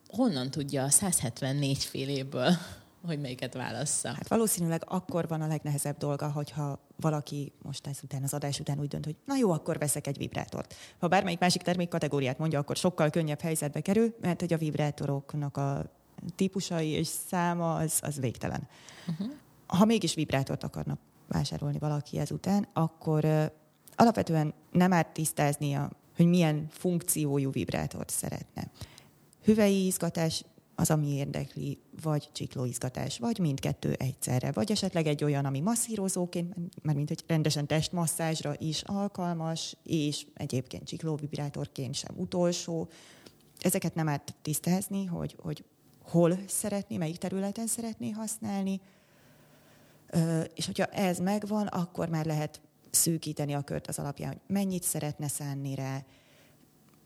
Speaker 1: honnan tudja a 174 féléből, hogy melyiket válassza?
Speaker 2: Hát valószínűleg akkor van a legnehezebb dolga, hogyha valaki most után az adás után úgy dönt, hogy na jó, akkor veszek egy vibrátort. Ha bármelyik másik termék kategóriát mondja, akkor sokkal könnyebb helyzetbe kerül, mert hogy a vibrátoroknak a típusai és száma az, az végtelen. Uh-huh. Ha mégis vibrátort akarna vásárolni valaki ezután, akkor alapvetően nem árt tisztáznia, hogy milyen funkciójú vibrátort szeretne. Hüvei izgatás az, ami érdekli, vagy csiklóizgatás, vagy mindkettő egyszerre, vagy esetleg egy olyan, ami masszírozóként, mert mint egy rendesen testmasszázsra is alkalmas, és egyébként csiklóvibrátorként sem utolsó. Ezeket nem árt tisztázni, hogy, hogy hol szeretné, melyik területen szeretné használni, és hogyha ez megvan, akkor már lehet szűkíteni a kört az alapján, hogy mennyit szeretne szánni rá,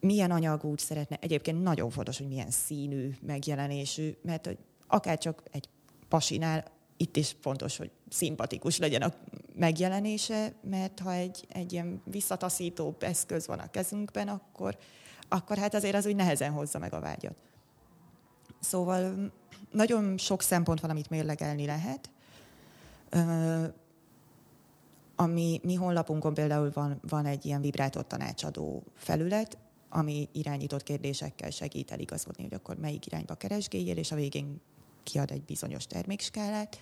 Speaker 2: milyen anyagút szeretne. Egyébként nagyon fontos, hogy milyen színű, megjelenésű, mert hogy akár csak egy pasinál itt is fontos, hogy szimpatikus legyen a megjelenése, mert ha egy, egy ilyen visszataszító eszköz van a kezünkben, akkor, akkor hát azért az úgy nehezen hozza meg a vágyat. Szóval nagyon sok szempont van, amit mérlegelni lehet. Ami mi honlapunkon például van, van egy ilyen vibrátor tanácsadó felület, ami irányított kérdésekkel segít eligazodni, hogy akkor melyik irányba keresgéljél, és a végén kiad egy bizonyos termékskálát.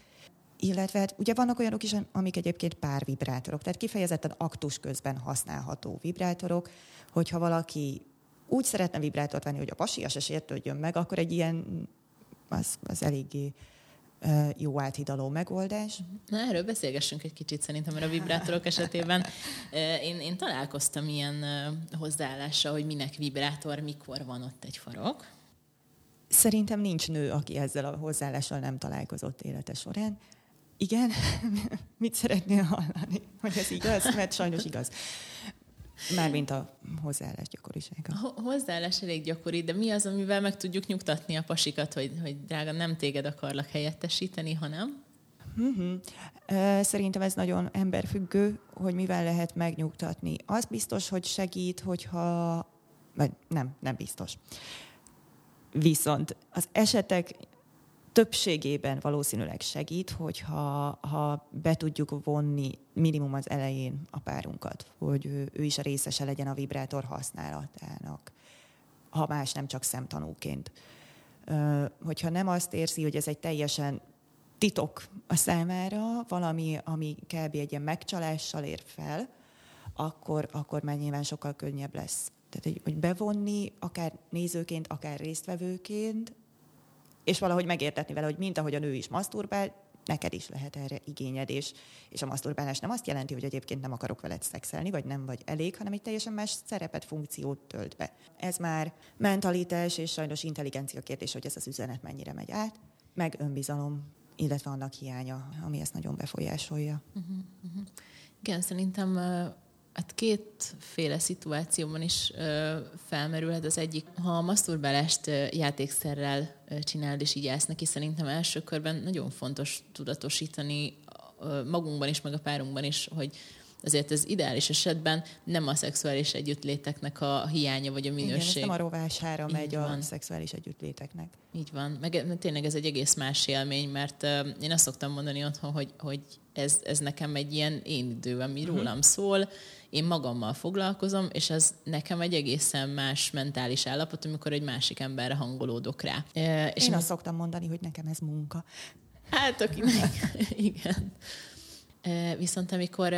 Speaker 2: Illetve hát ugye vannak olyanok is, amik egyébként pár vibrátorok, tehát kifejezetten aktus közben használható vibrátorok, hogyha valaki úgy szeretne vibrátort venni, hogy a pasia se sértődjön meg, akkor egy ilyen az, az eléggé jó áthidaló megoldás.
Speaker 1: Na, erről beszélgessünk egy kicsit szerintem, mert a vibrátorok esetében én, én találkoztam ilyen hozzáállással, hogy minek vibrátor, mikor van ott egy farok.
Speaker 2: Szerintem nincs nő, aki ezzel a hozzáállással nem találkozott élete során. Igen? Mit szeretnél hallani? Hogy ez igaz? Mert sajnos igaz. Mármint a hozzáállás gyakorisága.
Speaker 1: A hozzáállás elég gyakori, de mi az, amivel meg tudjuk nyugtatni a pasikat, hogy, hogy drága, nem téged akarlak helyettesíteni, hanem?
Speaker 2: Uh-huh. Szerintem ez nagyon emberfüggő, hogy mivel lehet megnyugtatni. Az biztos, hogy segít, hogyha... Vagy nem, nem biztos. Viszont az esetek többségében valószínűleg segít, hogyha ha be tudjuk vonni minimum az elején a párunkat, hogy ő, ő is a részese legyen a vibrátor használatának, ha más nem csak szemtanúként. Hogyha nem azt érzi, hogy ez egy teljesen titok a számára, valami, ami kb. egy ilyen megcsalással ér fel, akkor, akkor már nyilván sokkal könnyebb lesz. Tehát, hogy bevonni, akár nézőként, akár résztvevőként, és valahogy megértetni vele, hogy mint ahogy a nő is maszturbál, neked is lehet erre igényed, és, és a maszturbálás nem azt jelenti, hogy egyébként nem akarok veled szexelni, vagy nem vagy elég, hanem egy teljesen más szerepet, funkciót tölt be. Ez már mentalitás és sajnos intelligencia kérdés, hogy ez az üzenet mennyire megy át, meg önbizalom, illetve annak hiánya, ami ezt nagyon befolyásolja. Uh-huh,
Speaker 1: uh-huh. Igen, szerintem Hát kétféle szituációban is ö, felmerülhet. Az egyik, ha a maszturbálást ö, játékszerrel ö, csinálod, és így állsz neki, szerintem első körben nagyon fontos tudatosítani ö, magunkban is, meg a párunkban is, hogy azért az ideális esetben nem a szexuális együttléteknek a hiánya vagy a minőség. Igen, ez
Speaker 2: nem a rovására így megy van. a szexuális együttléteknek.
Speaker 1: Így van. Meg tényleg ez egy egész más élmény, mert uh, én azt szoktam mondani otthon, hogy, hogy ez, ez nekem egy ilyen én idő, ami uh-huh. rólam szól, én magammal foglalkozom, és ez nekem egy egészen más mentális állapot, amikor egy másik emberre hangolódok rá.
Speaker 2: E, és én azt szoktam mondani, hogy nekem ez munka.
Speaker 1: Hát, akinek, igen. E, viszont amikor,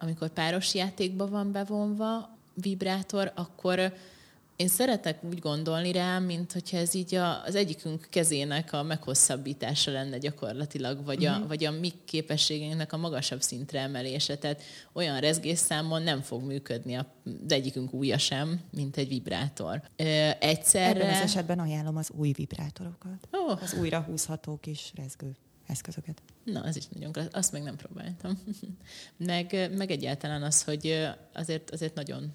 Speaker 1: amikor páros játékba van bevonva vibrátor, akkor én szeretek úgy gondolni rá, mint hogyha ez így a, az egyikünk kezének a meghosszabbítása lenne gyakorlatilag, vagy, uh-huh. a, mhm. vagy a mi képességeinknek a magasabb szintre emelése. Tehát olyan rezgésszámon nem fog működni az egyikünk újja sem, mint egy vibrátor. egyszerre...
Speaker 2: Ebben az esetben ajánlom az új vibrátorokat. Oh. Az újra húzható kis rezgő eszközöket.
Speaker 1: Na, az is nagyon klassz. Azt még nem próbáltam. meg, meg egyáltalán az, hogy azért, azért nagyon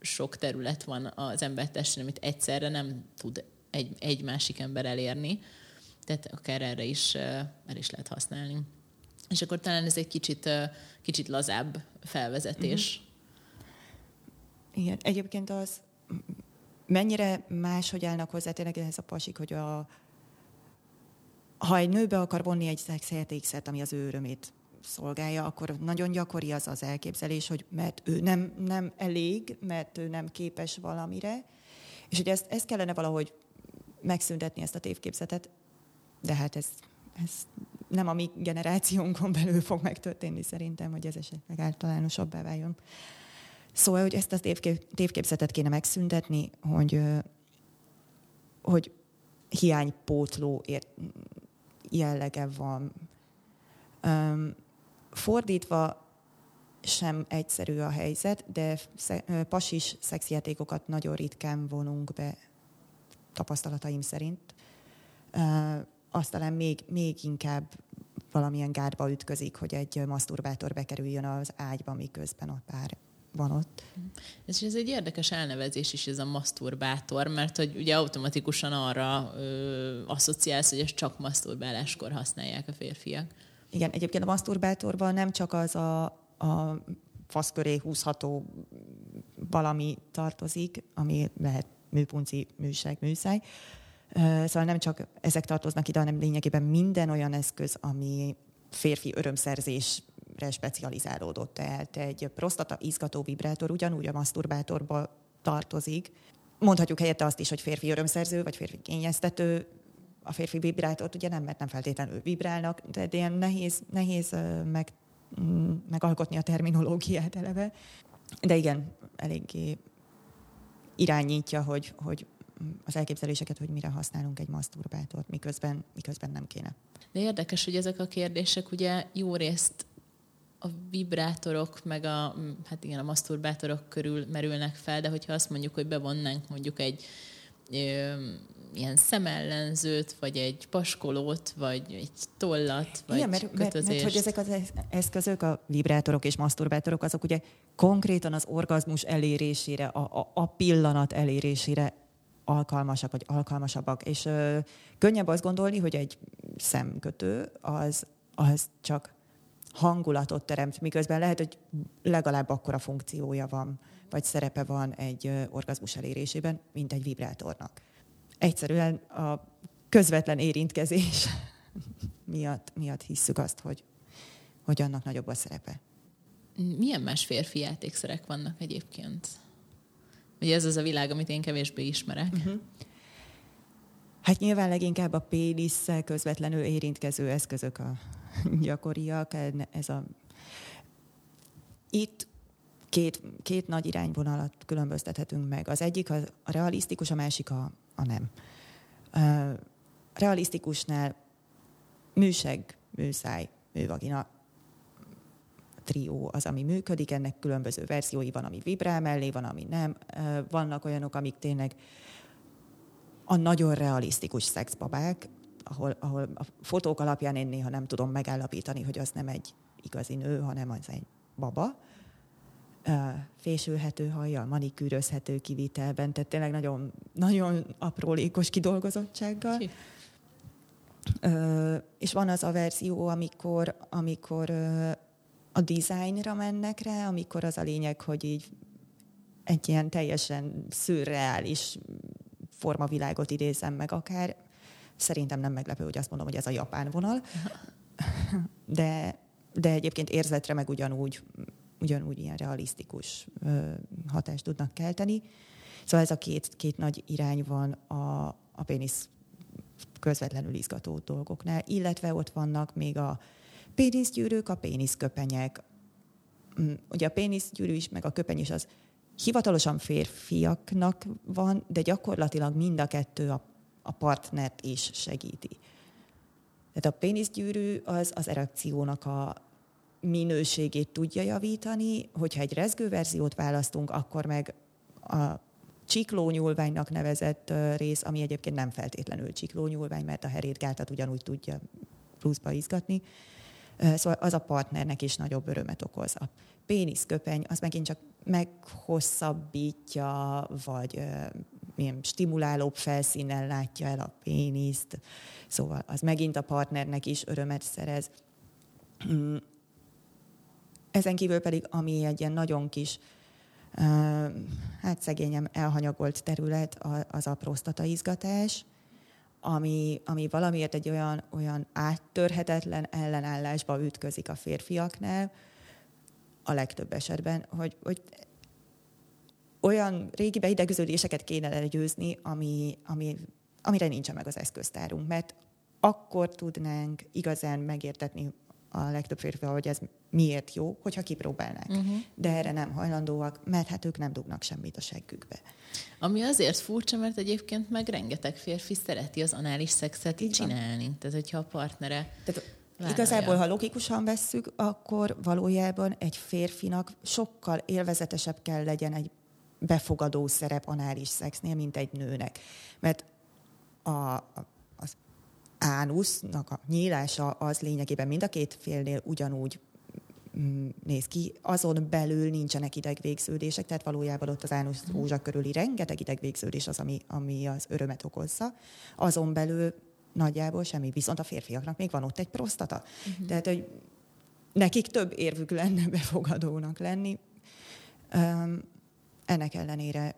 Speaker 1: sok terület van az embertestén, amit egyszerre nem tud egy, egy másik ember elérni. Tehát akár erre is, erre is lehet használni. És akkor talán ez egy kicsit, kicsit lazább felvezetés.
Speaker 2: Mm-hmm. Igen, egyébként az mennyire máshogy állnak hozzá tényleg ehhez a pasik, hogy a, ha egy nőbe akar vonni egy szexjátékszert, ami az ő örömét szolgálja, akkor nagyon gyakori az az elképzelés, hogy mert ő nem, nem elég, mert ő nem képes valamire, és hogy ezt, ezt kellene valahogy megszüntetni ezt a tévképzetet, de hát ez, ez nem a mi generációnkon belül fog megtörténni szerintem, hogy ez esetleg általánosabbá váljon. Szóval, hogy ezt a tévkép, tévképzetet kéne megszüntetni, hogy, hogy hiánypótló ért, jellege van. Fordítva sem egyszerű a helyzet, de pasis szexjátékokat nagyon ritkán vonunk be tapasztalataim szerint. Azt talán még, még inkább valamilyen gátba ütközik, hogy egy maszturbátor bekerüljön az ágyba, miközben a pár van ott.
Speaker 1: Ez, ez egy érdekes elnevezés is, ez a maszturbátor, mert hogy ugye automatikusan arra ö, asszociálsz, hogy ezt csak maszturbáláskor használják a férfiak.
Speaker 2: Igen, egyébként a maszturbátorban nem csak az a, a fasz húzható valami tartozik, ami lehet műpunci, műseg, műszáj. Szóval nem csak ezek tartoznak ide, hanem lényegében minden olyan eszköz, ami férfi örömszerzésre specializálódott. Tehát egy prostata izgató vibrátor ugyanúgy a maszturbátorba tartozik. Mondhatjuk helyette azt is, hogy férfi örömszerző, vagy férfi kényeztető, a férfi vibrátort ugye nem, mert nem feltétlenül vibrálnak, de ilyen nehéz, nehéz meg, mm, megalkotni a terminológiát eleve. De igen, eléggé irányítja, hogy, hogy az elképzeléseket, hogy mire használunk egy maszturbátort, miközben, miközben nem kéne.
Speaker 1: De érdekes, hogy ezek a kérdések ugye jó részt a vibrátorok, meg a, hát igen, a maszturbátorok körül merülnek fel, de hogyha azt mondjuk, hogy bevonnánk mondjuk egy ilyen szemellenzőt, vagy egy paskolót, vagy egy tollat, vagy
Speaker 2: Igen, mert, mert, mert hogy ezek az eszközök, a vibrátorok és maszturbátorok, azok ugye konkrétan az orgazmus elérésére, a, a, a pillanat elérésére alkalmasak, vagy alkalmasabbak. És ö, könnyebb azt gondolni, hogy egy szemkötő az, az csak hangulatot teremt, miközben lehet, hogy legalább akkora funkciója van, vagy szerepe van egy orgazmus elérésében, mint egy vibrátornak. Egyszerűen a közvetlen érintkezés miatt, miatt hisszük azt, hogy, hogy annak nagyobb a szerepe.
Speaker 1: Milyen más férfi játékszerek vannak egyébként? Ugye ez az a világ, amit én kevésbé ismerek. Uh-huh.
Speaker 2: Hát nyilván leginkább a pénisszel közvetlenül érintkező eszközök a gyakoriak. Ez a... Itt két, két nagy irányvonalat különböztethetünk meg. Az egyik a, realisztikus, a másik a, a nem. A realisztikusnál műseg, műszáj, művagina trió az, ami működik, ennek különböző verziói van, ami vibrál mellé, van, ami nem. Vannak olyanok, amik tényleg a nagyon realisztikus szexbabák, ahol, ahol a fotók alapján én néha nem tudom megállapítani, hogy az nem egy igazi nő, hanem az egy baba. Fésülhető hajjal, manikűrözhető kivitelben, tehát tényleg nagyon, nagyon aprólékos kidolgozottsággal. Ki? és van az a verzió, amikor, amikor a dizájnra mennek rá, amikor az a lényeg, hogy így egy ilyen teljesen szürreális formavilágot idézem meg akár. Szerintem nem meglepő, hogy azt mondom, hogy ez a japán vonal. De, de egyébként érzetre meg ugyanúgy, ugyanúgy ilyen realisztikus hatást tudnak kelteni. Szóval ez a két, két nagy irány van a, a pénisz közvetlenül izgató dolgoknál, illetve ott vannak még a péniszgyűrűk, a péniszköpenyek. Mm, ugye a péniszgyűrű is, meg a köpeny is az hivatalosan férfiaknak van, de gyakorlatilag mind a kettő a, a partnert is segíti. Tehát a péniszgyűrű az az erekciónak a minőségét tudja javítani, hogyha egy rezgő verziót választunk, akkor meg a csiklónyúlványnak nevezett rész, ami egyébként nem feltétlenül csiklónyúlvány, mert a herétgátat ugyanúgy tudja pluszba izgatni, Szóval az a partnernek is nagyobb örömet okoz. A péniszköpeny az megint csak meghosszabbítja, vagy milyen stimulálóbb felszínen látja el a péniszt, szóval az megint a partnernek is örömet szerez. Ezen kívül pedig, ami egy ilyen nagyon kis, hát szegényem elhanyagolt terület, az a prostataizgatás, ami, ami valamiért egy olyan, olyan áttörhetetlen ellenállásba ütközik a férfiaknál, a legtöbb esetben, hogy, hogy olyan régi beidegződéseket kéne legyőzni, ami, ami, amire nincsen meg az eszköztárunk, mert akkor tudnánk igazán megértetni a legtöbb férfi, hogy ez miért jó, hogyha kipróbálnák. Uh-huh. De erre nem hajlandóak, mert hát ők nem dugnak semmit a seggükbe.
Speaker 1: Ami azért furcsa, mert egyébként meg rengeteg férfi szereti az anális szexet Így csinálni. Van. Tehát, hogyha a partnere Tehát,
Speaker 2: Igazából, ha logikusan vesszük, akkor valójában egy férfinak sokkal élvezetesebb kell legyen egy befogadó szerep anális szexnél, mint egy nőnek. Mert a, ánusznak a nyílása az lényegében mind a két félnél ugyanúgy mm, néz ki, azon belül nincsenek idegvégződések, tehát valójában ott az ánusz rózsa körüli rengeteg idegvégződés az, ami, ami az örömet okozza. Azon belül nagyjából semmi, viszont a férfiaknak még van ott egy prostata. Uh-huh. Tehát, hogy nekik több érvük lenne befogadónak lenni. Um, ennek ellenére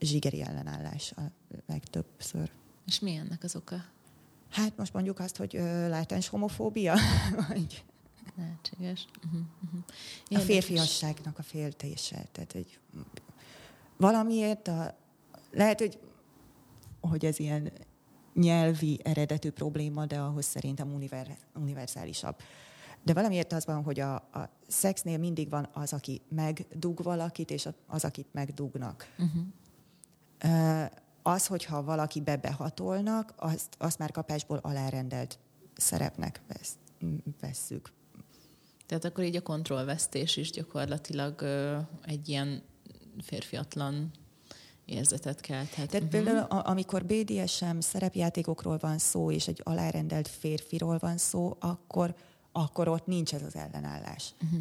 Speaker 2: zsigeri ellenállás a legtöbbször.
Speaker 1: És mi ennek az oka?
Speaker 2: Hát most mondjuk azt, hogy ö, látens homofóbia, vagy
Speaker 1: Lehetséges. Uh-huh,
Speaker 2: uh-huh. A férfiasságnak a féltése. Tehát, hogy valamiért a, lehet, hogy, hogy ez ilyen nyelvi eredetű probléma, de ahhoz szerintem univer, univerzálisabb. De valamiért az van, hogy a, a szexnél mindig van az, aki megdug valakit, és az, akit megdugnak. Uh-huh. Az, hogyha valaki bebehatolnak, azt, azt már kapásból alárendelt szerepnek vesz, vesszük.
Speaker 1: Tehát akkor így a kontrollvesztés is gyakorlatilag egy ilyen férfiatlan érzetet kelthet.
Speaker 2: Tehát uh-huh. például amikor BDSM szerepjátékokról van szó, és egy alárendelt férfiról van szó, akkor, akkor ott nincs ez az ellenállás. Uh-huh.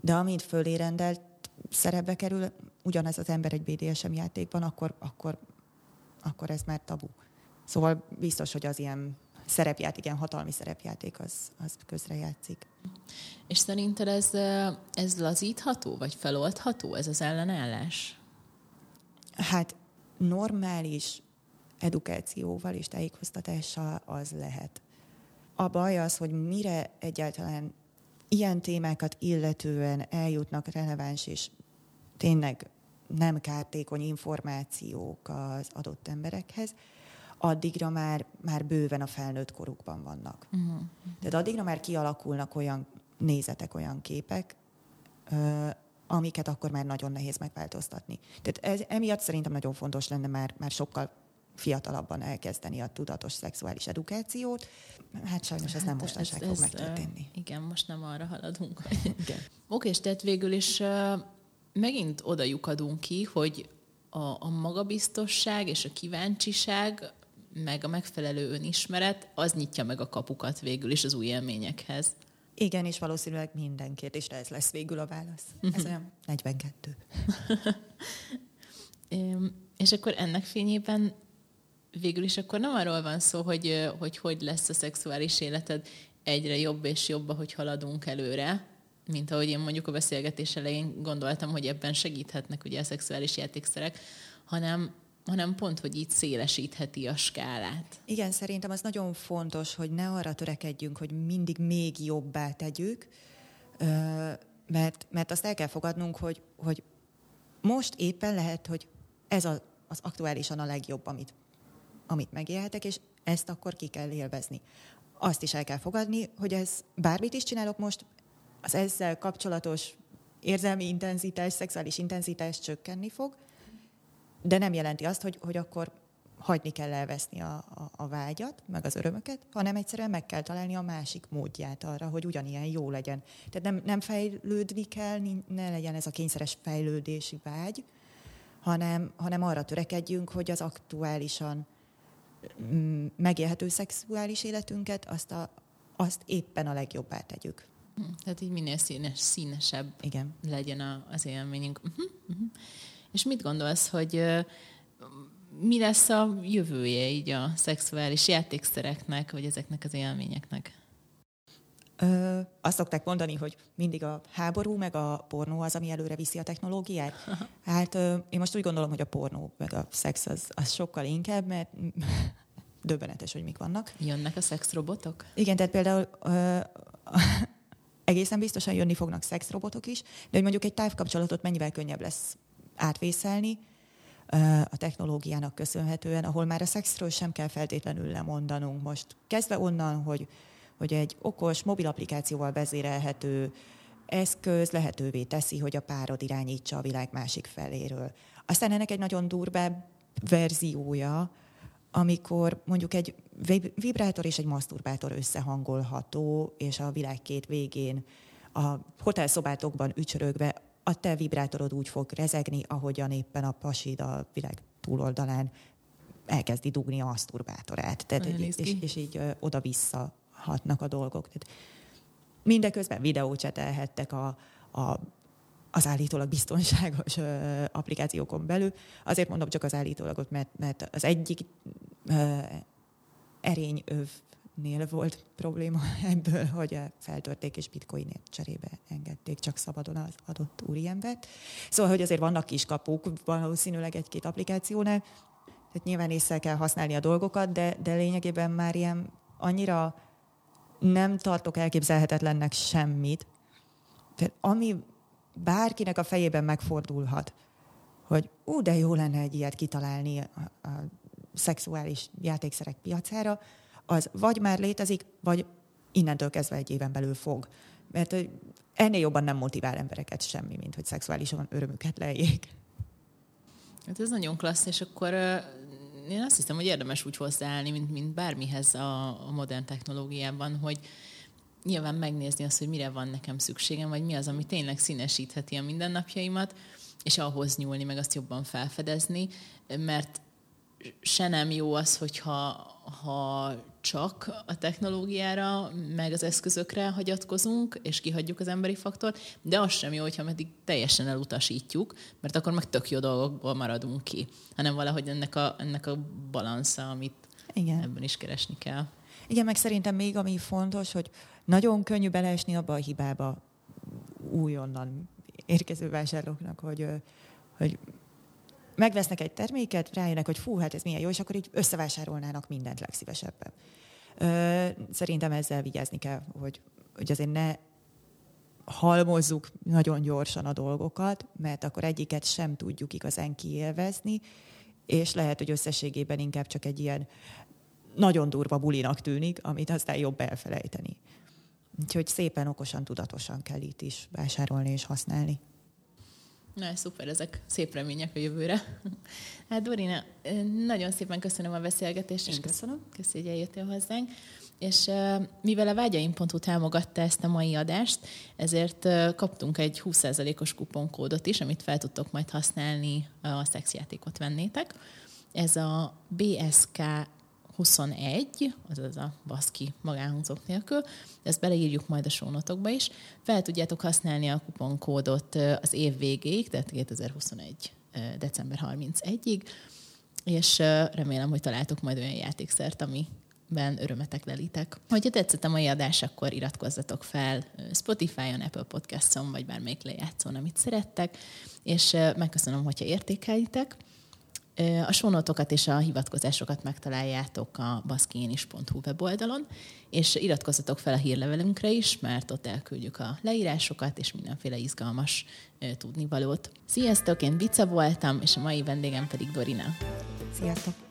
Speaker 2: De amint fölérendelt szerepbe kerül ugyanez az ember egy BDSM játékban, akkor, akkor, akkor ez már tabu. Szóval biztos, hogy az ilyen szerepjáték, ilyen hatalmi szerepjáték, az, az közrejátszik.
Speaker 1: És szerinted ez, ez lazítható, vagy feloldható, ez az ellenállás?
Speaker 2: Hát normális edukációval és tájékoztatással az lehet. A baj az, hogy mire egyáltalán ilyen témákat illetően eljutnak releváns és tényleg nem kártékony információk az adott emberekhez, addigra már, már bőven a felnőtt korukban vannak. Uh-huh. Tehát addigra már kialakulnak olyan nézetek, olyan képek, ö, amiket akkor már nagyon nehéz megváltoztatni. Tehát ez, emiatt szerintem nagyon fontos lenne már, már sokkal fiatalabban elkezdeni a tudatos szexuális edukációt. Hát sajnos ez hát nem mostanság fog megtörténni.
Speaker 1: Igen, most nem arra haladunk. Oké, és tehát végül is megint oda lyukadunk ki, hogy a, a magabiztosság és a kíváncsiság meg a megfelelő önismeret, az nyitja meg a kapukat végül is az új élményekhez.
Speaker 2: Igen, és valószínűleg minden kérdésre ez lesz végül a válasz. Ez olyan 42.
Speaker 1: és akkor ennek fényében végül is akkor nem arról van szó, hogy, hogy hogy lesz a szexuális életed egyre jobb és jobb, ahogy haladunk előre, mint ahogy én mondjuk a beszélgetés elején gondoltam, hogy ebben segíthetnek ugye a szexuális játékszerek, hanem hanem pont, hogy így szélesítheti a skálát.
Speaker 2: Igen, szerintem az nagyon fontos, hogy ne arra törekedjünk, hogy mindig még jobbá tegyük, mert, mert azt el kell fogadnunk, hogy, hogy most éppen lehet, hogy ez a, az aktuálisan a legjobb, amit, amit megélhetek, és ezt akkor ki kell élvezni. Azt is el kell fogadni, hogy ez bármit is csinálok most, az ezzel kapcsolatos érzelmi intenzitás, szexuális intenzitás csökkenni fog, de nem jelenti azt, hogy, hogy akkor hagyni kell elveszni a, a, a vágyat, meg az örömöket, hanem egyszerűen meg kell találni a másik módját arra, hogy ugyanilyen jó legyen. Tehát nem, nem fejlődni kell, ne legyen ez a kényszeres fejlődési vágy, hanem, hanem arra törekedjünk, hogy az aktuálisan mm, megélhető szexuális életünket, azt, a, azt éppen a legjobbá tegyük.
Speaker 1: Hm, tehát így minél színes, színesebb
Speaker 2: Igen.
Speaker 1: legyen a, az élményünk. Uh-huh, uh-huh. És mit gondolsz, hogy mi lesz a jövője így a szexuális játékszereknek, vagy ezeknek az élményeknek?
Speaker 2: Ö, azt szokták mondani, hogy mindig a háború meg a pornó az, ami előre viszi a technológiát. Hát ö, én most úgy gondolom, hogy a pornó meg a szex az, az sokkal inkább, mert döbbenetes, hogy mik vannak.
Speaker 1: Jönnek a szexrobotok?
Speaker 2: Igen, tehát például ö, egészen biztosan jönni fognak szexrobotok is, de hogy mondjuk egy távkapcsolatot mennyivel könnyebb lesz átvészelni a technológiának köszönhetően, ahol már a szexről sem kell feltétlenül lemondanunk. Most kezdve onnan, hogy, hogy egy okos, mobil applikációval vezérelhető eszköz lehetővé teszi, hogy a párod irányítsa a világ másik feléről. Aztán ennek egy nagyon durvább verziója, amikor mondjuk egy vibrátor és egy maszturbátor összehangolható, és a világ két végén a hotelszobátokban ücsörögve a te vibrátorod úgy fog rezegni, ahogyan éppen a pasid a világ túloldalán elkezdi dugni a maszturbátorát. Tehát, és, és, és így ö, oda-vissza hatnak a dolgok. Tehát mindeközben videócsetelhettek a, a, az állítólag biztonságos ö, applikációkon belül. Azért mondom csak az állítólagot, mert, mert az egyik ö, erényöv nél volt probléma ebből, hogy feltörték és bitcoinért cserébe engedték csak szabadon az adott úriembert. Szóval, hogy azért vannak kis kapuk valószínűleg egy-két applikációnál, tehát nyilván észre kell használni a dolgokat, de, de lényegében már ilyen annyira nem tartok elképzelhetetlennek semmit, tehát ami bárkinek a fejében megfordulhat, hogy ú, de jó lenne egy ilyet kitalálni a, a szexuális játékszerek piacára, az vagy már létezik, vagy innentől kezdve egy éven belül fog. Mert ennél jobban nem motivál embereket semmi, mint hogy szexuálisan örömüket lejék.
Speaker 1: Hát ez nagyon klassz, és akkor én azt hiszem, hogy érdemes úgy hozzáállni, mint, mint bármihez a, a modern technológiában, hogy nyilván megnézni azt, hogy mire van nekem szükségem, vagy mi az, ami tényleg színesítheti a mindennapjaimat, és ahhoz nyúlni, meg azt jobban felfedezni, mert se nem jó az, hogyha ha csak a technológiára, meg az eszközökre hagyatkozunk, és kihagyjuk az emberi faktort, de az sem jó, hogyha meddig teljesen elutasítjuk, mert akkor meg tök jó dolgokból maradunk ki, hanem valahogy ennek a, ennek a balansza, amit Igen. ebben is keresni kell.
Speaker 2: Igen, meg szerintem még ami fontos, hogy nagyon könnyű beleesni abba a hibába újonnan érkező vásárlóknak, hogy, hogy megvesznek egy terméket, rájönnek, hogy fú, hát ez milyen jó, és akkor így összevásárolnának mindent legszívesebben. Szerintem ezzel vigyázni kell, hogy, hogy azért ne halmozzuk nagyon gyorsan a dolgokat, mert akkor egyiket sem tudjuk igazán kiélvezni, és lehet, hogy összességében inkább csak egy ilyen nagyon durva bulinak tűnik, amit aztán jobb elfelejteni. Úgyhogy szépen, okosan, tudatosan kell itt is vásárolni és használni.
Speaker 1: Na, szuper, ezek szép remények a jövőre. Hát Dorina, nagyon szépen köszönöm a beszélgetést.
Speaker 2: Én köszönöm.
Speaker 1: Köszönöm, hogy eljöttél hozzánk. És mivel a vágyaim.hu támogatta ezt a mai adást, ezért kaptunk egy 20%-os kuponkódot is, amit fel tudtok majd használni, a szexjátékot vennétek. Ez a BSK 21, azaz a baszki magánhangzók nélkül, ezt beleírjuk majd a sónotokba is. Fel tudjátok használni a kuponkódot az év végéig, tehát 2021. december 31-ig, és remélem, hogy találtok majd olyan játékszert, ami ben örömetek lelitek. Hogyha tetszett a mai adás, akkor iratkozzatok fel Spotify-on, Apple Podcast-on, vagy bármelyik lejátszón, amit szerettek, és megköszönöm, hogyha értékelitek. A sónotokat és a hivatkozásokat megtaláljátok a baszkienis.hu weboldalon, és iratkozzatok fel a hírlevelünkre is, mert ott elküldjük a leírásokat és mindenféle izgalmas tudnivalót. Sziasztok, én Vica voltam, és a mai vendégem pedig Dorina.
Speaker 2: Sziasztok!